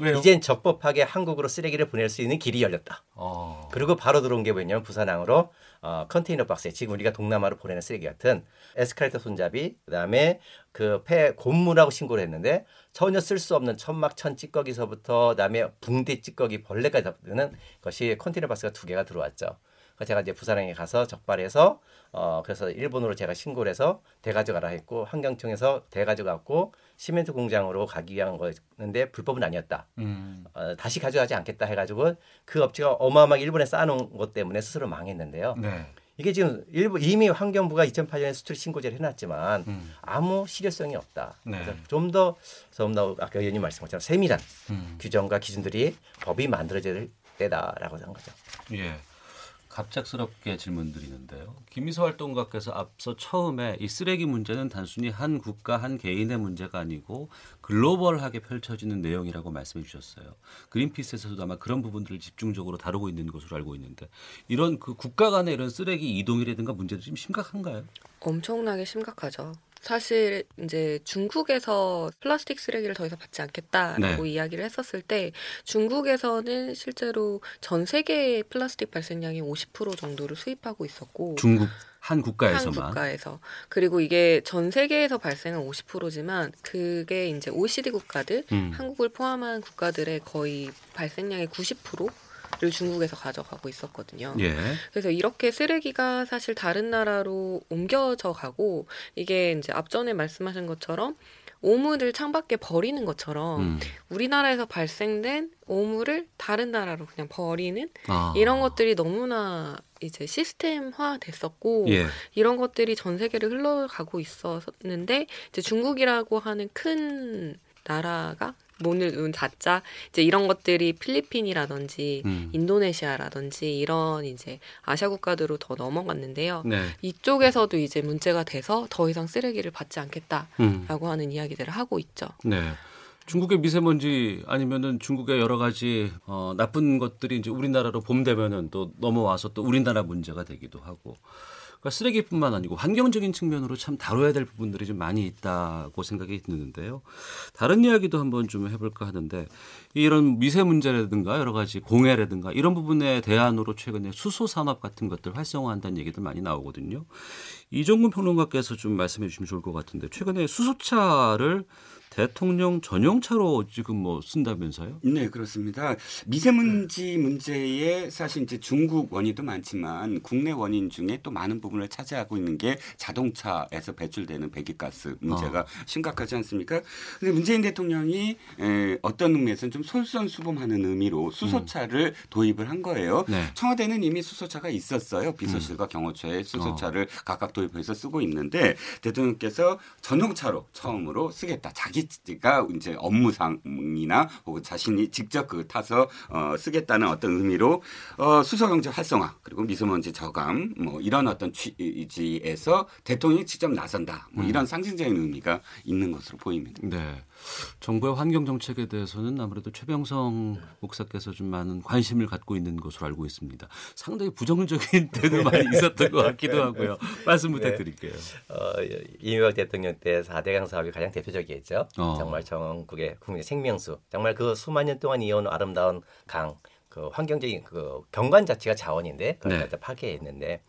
왜요? 이젠 적법하게 한국으로 쓰레기를 보낼 수 있는 길이 열렸다. 어. 그리고 바로 들어온 게 뭐냐면 부산항으로 어, 컨테이너 박스에 지금 우리가 동남아로 보내는 쓰레기 같은 에스컬레이터 손잡이 그다음에 그폐 고무라고 신고를 했는데 전혀 쓸 수 없는 천막 천 찌꺼기서부터 그다음에 붕대 찌꺼기 벌레까지 잡는 것이 컨테이너 박스가 두 개가 들어왔죠. 제가 이제 부산항에 가서 적발해서 어 그래서 일본으로 제가 신고를 해서 대가져가라 했고 환경청에서 대가져갔고 시멘트 공장으로 가기 위한 거였는데 불법은 아니었다. 음. 어, 다시 가져가지 않겠다 해가지고 그 업체가 어마어마하게 일본에 쌓아놓은 것 때문에 스스로 망했는데요. 네. 이게 지금 일부 이미 환경부가 2008년에 수출 신고제를 해놨지만 음. 아무 실효성이 없다. 네. 그래서 좀 더 좀더 아까 의원님 말씀 것처럼 세밀한 음. 규정과 기준들이 법이 만들어질 때다라고 한 거죠. 예. 갑작스럽게 질문 드리는데요. 김미소 활동가께서 앞서 처음에 이 쓰레기 문제는 단순히 한 국가 한 개인의 문제가 아니고 글로벌하게 펼쳐지는 내용이라고 말씀해 주셨어요. 그린피스에서도 아마 그런 부분들을 집중적으로 다루고 있는 것으로 알고 있는데 이런 그 국가 간의 이런 쓰레기 이동이라든가 문제도 좀 심각한가요? 엄청나게 심각하죠. 사실 이제 중국에서 플라스틱 쓰레기를 더 이상 받지 않겠다라고 네. 이야기를 했었을 때 중국에서는 실제로 전 세계의 플라스틱 발생량이 50% 정도를 수입하고 있었고 중국 한 국가에서만 한 국가에서 그리고 이게 전 세계에서 발생한 50%지만 그게 이제 OECD 국가들 음. 한국을 포함한 국가들의 거의 발생량의 90% 중국에서 가져가고 있었거든요. 예. 그래서 이렇게 쓰레기가 사실 다른 나라로 옮겨져 가고 이게 이제 앞전에 말씀하신 것처럼 오물을 창밖에 버리는 것처럼 음. 우리나라에서 발생된 오물을 다른 나라로 그냥 버리는 아. 이런 것들이 너무나 이제 시스템화 됐었고 예. 이런 것들이 전 세계를 흘러가고 있었는데 이제 중국이라고 하는 큰 나라가 문을 눈 닫자 이제 이런 것들이 필리핀이라든지 음. 인도네시아라든지 이런 이제 아시아 국가들로 더 넘어갔는데요. 네. 이쪽에서도 이제 문제가 돼서 더 이상 쓰레기를 받지 않겠다라고 음. 하는 이야기들을 하고 있죠. 네. 중국의 미세먼지 아니면은 중국의 여러 가지 어, 나쁜 것들이 이제 우리나라로 봄 되면은 또 넘어와서 또 우리나라 문제가 되기도 하고 그러니까 쓰레기뿐만 아니고 환경적인 측면으로 참 다뤄야 될 부분들이 좀 많이 있다고 생각이 드는데요. 다른 이야기도 한번 좀 해볼까 하는데 이런 미세 문제라든가 여러 가지 공해라든가 이런 부분에 대안으로 최근에 수소 산업 같은 것들 활성화한다는 얘기들 많이 나오거든요. 이종근 평론가께서 좀 말씀해 주시면 좋을 것 같은데 최근에 수소차를 대통령 전용차로 지금 뭐 쓴다면서요? 네, 그렇습니다. 미세먼지 문제에 사실 이제 중국 원인도 많지만 국내 원인 중에 또 많은 부분을 차지하고 있는 게 자동차에서 배출되는 배기가스 문제가 어. 심각하지 않습니까? 근데 문재인 대통령이 에, 어떤 의미에서는 좀 솔선수범하는 의미로 수소차를 음. 도입을 한 거예요. 네. 청와대는 이미 수소차가 있었어요. 비서실과 음. 경호처에 수소차를 어. 각각 도입해서 쓰고 있는데 대통령께서 전용차로 처음으로 쓰겠다. 자기 자기가 이제 업무상이나 혹은 자신이 직접 그 타서 어, 쓰겠다는 어떤 의미로 어, 수소경제 활성화 그리고 미세먼지 저감 뭐 이런 어떤 취지에서 대통령이 직접 나선다 뭐 이런 음. 상징적인 의미가 있는 것으로 보입니다. 네. 정부의 환경 정책에 대해서는 아무래도 최병성 목사께서 좀 많은 관심을 갖고 있는 것으로 알고 있습니다. 상당히 부정적인 때도 많이 있었던 것 같기도 하고요. 말씀 네. 부탁드릴게요. 네. 어, 이명박 대통령 때 4대강 사업이 가장 대표적이었죠. 어. 정말 전국의 국민의 생명수, 정말 그 수만 년 동안 이어온 아름다운 강, 그 환경적인 그 경관 자체가 자원인데 그걸 네. 파괴했는데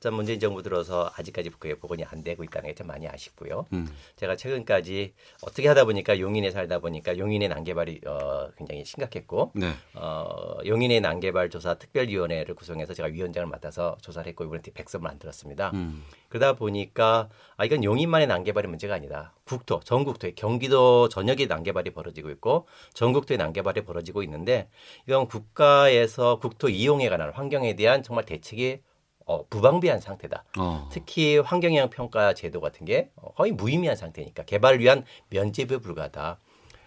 참 문재인 정부 들어서 아직까지 그게 복원이 안 되고 있다는 게좀 많이 아쉽고요. 음. 제가 최근까지 어떻게 하다 보니까 용인에 살다 보니까 용인의 난개발이 어, 굉장히 심각했고 네. 어, 용인의 난개발 조사 특별위원회를 구성해서 제가 위원장을 맡아서 조사를 했고 이번에 백서를 만들었습니다. 음. 그러다 보니까 아 이건 용인만의 난개발이 문제가 아니다. 국토, 전국토에 경기도 전역에 난개발이 벌어지고 있고 전국토에 난개발이 벌어지고 있는데 이건 국가 에서 국토 이용에 관한 환경에 대한 정말 대책이 어, 부방비한 상태다. 어. 특히 환경영향 평가 제도 같은 게 거의 무의미한 상태니까 개발을 위한 면제부에 불과하다.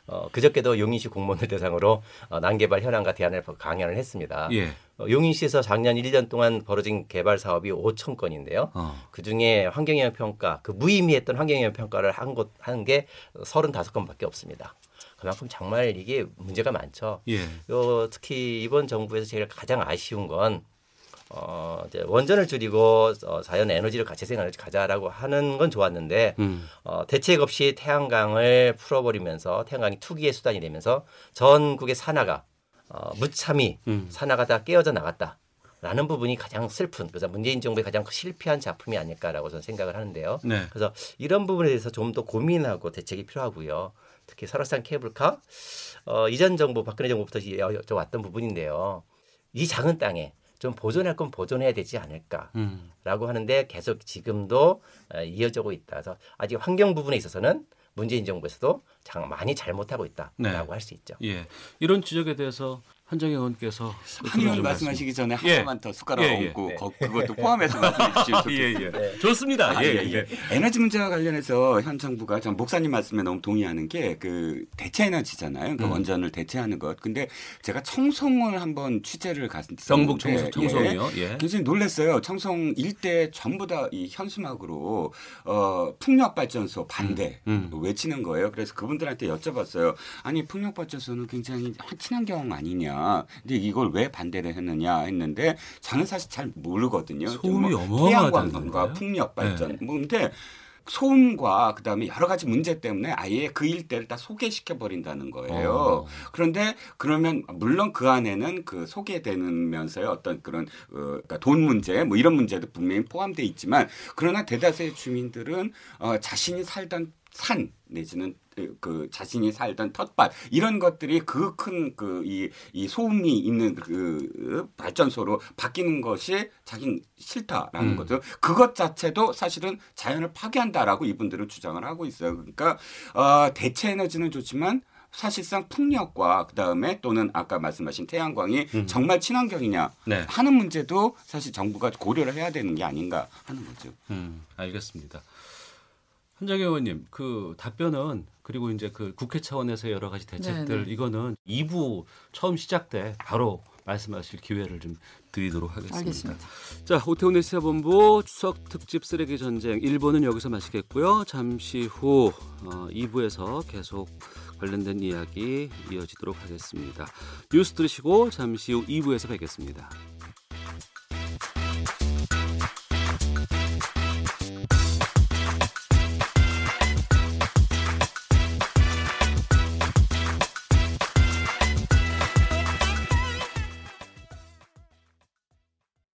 어, 그저께도 용인시 공무원들 대상으로 어, 난개발 현황과 대안을 강연을 했습니다. 예. 어, 용인시에서 작년 1년 동안 벌어진 개발 사업이 5천 건인데요. 어. 그 중에 환경영향 평가, 그 무의미했던 환경영향 평가를 한 곳, 한 게 35건밖에 없습니다. 그만큼 정말 이게 문제가 많죠. 예. 요, 특히 이번 정부에서 제일 가장 아쉬운 건 어, 이제 원전을 줄이고 어, 자연 에너지를 같이 생활을 가자라고 하는 건 좋았는데 음. 어, 대책 없이 태양광을 풀어버리면서 태양광이 투기의 수단이 되면서 전국의 산하가 어, 무참히 음. 산하가 다 깨어져 나갔다. 라는 부분이 가장 슬픈 그래서 문재인 정부의 가장 실패한 작품이 아닐까라고 저는 생각을 하는데요. 네. 그래서 이런 부분에 대해서 좀 더 고민하고 대책이 필요하고요. 특히 설악산 케이블카 어, 이전 정부 박근혜 정부부터 왔던 부분인데요. 이 작은 땅에 좀 보존할 건 보존해야 되지 않을까라고 음. 하는데 계속 지금도 어, 이어지고 있다. 그래서 아직 환경 부분에 있어서는 문재인 정부에서도 많이 잘못하고 있다라고 네. 할수 있죠. 예. 이런 지적에 대해서 한정희 의원께서 한의원 말씀하시기 전에 예. 하나만 더 숟가락 예, 예. 얹고 네. 그것도 포함해서 말씀해 주시면 예, 예. 네. 좋습니다. 아, 예, 예, 예. 에너지 문제와 관련해서 현 정부가 전 목사님 말씀에 너무 동의하는 게 그 대체 에너지잖아요. 그 음. 원전을 대체하는 것. 근데 제가 청송을 한번 취재를 갔었는데 경북 청송, 청송이요. 예. 굉장히 놀랐어요. 청송 일대 전부 다 이 현수막으로 어, 풍력 발전소 반대 음. 음. 외치는 거예요. 그래서 그분들한테 여쭤봤어요. 아니 풍력 발전소는 굉장히 친환경 아니냐? 근데 이걸 왜 반대를 했느냐 했는데 저는 사실 잘 모르거든요. 소음이 뭐 태양광과 풍력 발전. 네. 뭐 근데 소음과 그다음에 여러 가지 문제 때문에 아예 그 일대를 다 소개시켜 버린다는 거예요. 어. 그런데 그러면 물론 그 안에는 그 소개되면서의 어떤 그런 어, 그러니까 돈 문제 뭐 이런 문제도 분명히 포함돼 있지만 그러나 대다수의 주민들은 어, 자신이 살던 산 내지는 그 자신이 살던 텃밭 이런 것들이 그 큰 그 이 이 소음이 있는 그 발전소로 바뀌는 것이 자기 싫다라는 음. 거죠. 그것 자체도 사실은 자연을 파괴한다라고 이분들은 주장을 하고 있어요. 그러니까 어, 대체 에너지는 좋지만 사실상 풍력과 그다음에 또는 아까 말씀하신 태양광이 음. 정말 친환경이냐 네. 하는 문제도 사실 정부가 고려를 해야 되는 게 아닌가 하는 거죠. 음, 알겠습니다. 한정희 의원님, 그 답변은 그리고 이제 그 국회 차원에서 여러 가지 대책들 네네. 네. 이거는 2부 처음 시작 때 바로 말씀하실 기회를 좀 드리도록 하겠습니다. 알겠습니다. 자, 오태훈의 시사본부 추석 특집 쓰레기 전쟁 1부는 여기서 마치겠고요. 잠시 후 어, 2부에서 계속 관련된 이야기 이어지도록 하겠습니다. 뉴스 들으시고 잠시 후 2부에서 뵙겠습니다.